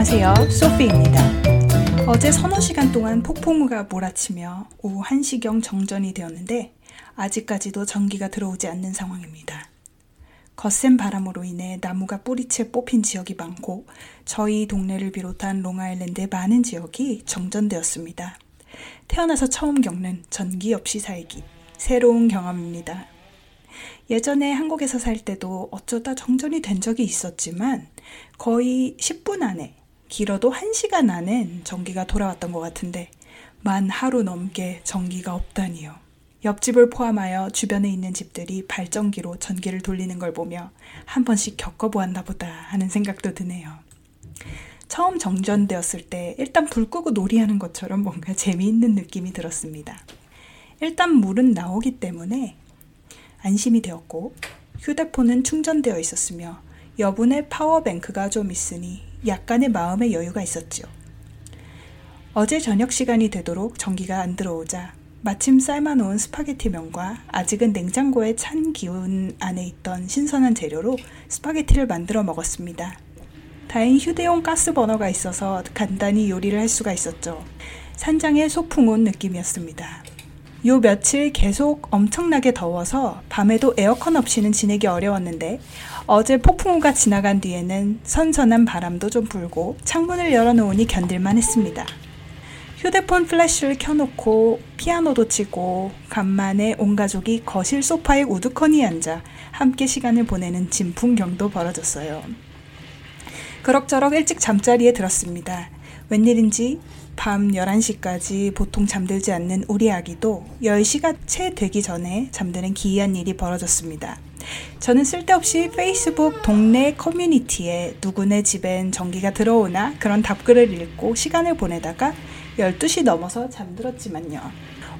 안녕하세요. 소피입니다. 어제 서너 시간 동안 폭풍우가 몰아치며 오후 1시경 정전이 되었는데 아직까지도 전기가 들어오지 않는 상황입니다. 거센 바람으로 인해 나무가 뿌리채 뽑힌 지역이 많고 저희 동네를 비롯한 롱아일랜드의 많은 지역이 정전되었습니다. 태어나서 처음 겪는 전기 없이 살기. 새로운 경험입니다. 예전에 한국에서 살 때도 어쩌다 정전이 된 적이 있었지만 거의 10분 안에 길어도 1시간 안엔 전기가 돌아왔던 것 같은데 만 하루 넘게 전기가 없다니요. 옆집을 포함하여 주변에 있는 집들이 발전기로 전기를 돌리는 걸 보며 한 번씩 겪어보았나 보다 하는 생각도 드네요. 처음 정전되었을 때 일단 불 끄고 놀이하는 것처럼 뭔가 재미있는 느낌이 들었습니다. 일단 물은 나오기 때문에 안심이 되었고 휴대폰은 충전되어 있었으며 여분의 power bank가 좀 있으니 약간의 마음의 여유가 있었지요. 어제 저녁 시간이 되도록 전기가 안 들어오자 마침 삶아놓은 스파게티 면과 아직은 냉장고에 찬 기운 안에 있던 신선한 재료로 스파게티를 만들어 먹었습니다. 다행 휴대용 가스 버너가 있어서 간단히 요리를 할 수가 있었죠. 산장의 소풍 온 느낌이었습니다. 요 며칠 계속 엄청나게 더워서 밤에도 에어컨 없이는 지내기 어려웠는데 어제 폭풍우가 지나간 뒤에는 선선한 바람도 좀 불고 창문을 열어놓으니 견딜만 했습니다. 휴대폰 플래시를 켜놓고 피아노도 치고 간만에 온 가족이 거실 소파에 우두커니 앉아 함께 시간을 보내는 진풍경도 벌어졌어요. 그럭저럭 일찍 잠자리에 들었습니다. 웬일인지 밤 11시까지 보통 잠들지 않는 우리 아기도 10시가 채 되기 전에 잠드는 기이한 일이 벌어졌습니다. 저는 쓸데없이 페이스북 동네 커뮤니티에 누구네 집엔 전기가 들어오나 그런 답글을 읽고 시간을 보내다가 12시 넘어서 잠들었지만요.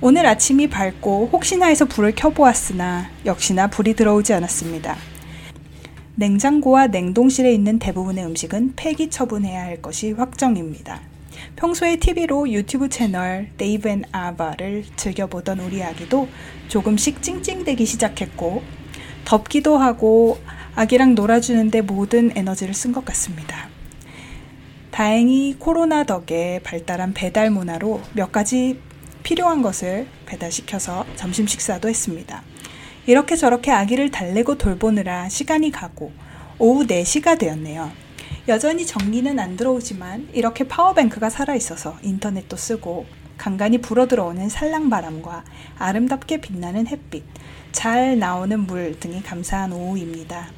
오늘 아침이 밝고 혹시나 해서 불을 켜보았으나 역시나 불이 들어오지 않았습니다. 냉장고와 냉동실에 있는 대부분의 음식은 폐기 처분해야 할 것이 확정입니다. 평소에 TV로 유튜브 채널 Dave and Ava를 즐겨보던 우리 아기도 조금씩 찡찡대기 시작했고 덥기도 하고 아기랑 놀아주는데 모든 에너지를 쓴 것 같습니다. 다행히 코로나 덕에 발달한 배달 문화로 몇 가지 필요한 것을 배달시켜서 점심 식사도 했습니다. 이렇게 저렇게 아기를 달래고 돌보느라 시간이 가고 오후 4시가 되었네요. 여전히 전기는 안 들어오지만 이렇게 파워뱅크가 살아있어서 인터넷도 쓰고 간간히 불어들어오는 살랑바람과 아름답게 빛나는 햇빛, 잘 나오는 물 등이 감사한 오후입니다.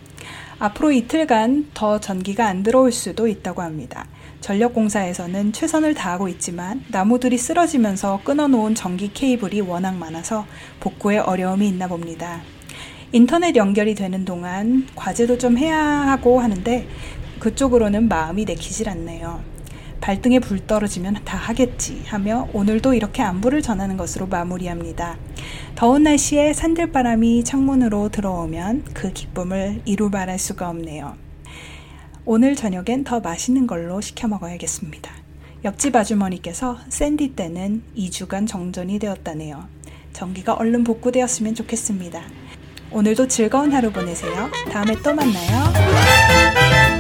앞으로 이틀간 더 전기가 안 들어올 수도 있다고 합니다. 전력공사에서는 최선을 다하고 있지만 나무들이 쓰러지면서 끊어놓은 전기 케이블이 워낙 많아서 복구에 어려움이 있나 봅니다. 인터넷 연결이 되는 동안 과제도 좀 해야 하고 하는데 그쪽으로는 마음이 내키질 않네요. 발등에 불 떨어지면 다 하겠지 하며 오늘도 이렇게 안부를 전하는 것으로 마무리합니다. 더운 날씨에 산들바람이 창문으로 들어오면 그 기쁨을 이루 말할 수가 없네요. 오늘 저녁엔 더 맛있는 걸로 시켜 먹어야겠습니다. 옆집 아주머니께서 샌디 때는 2주간 정전이 되었다네요. 전기가 얼른 복구되었으면 좋겠습니다. 오늘도 즐거운 하루 보내세요. 다음에 또 만나요.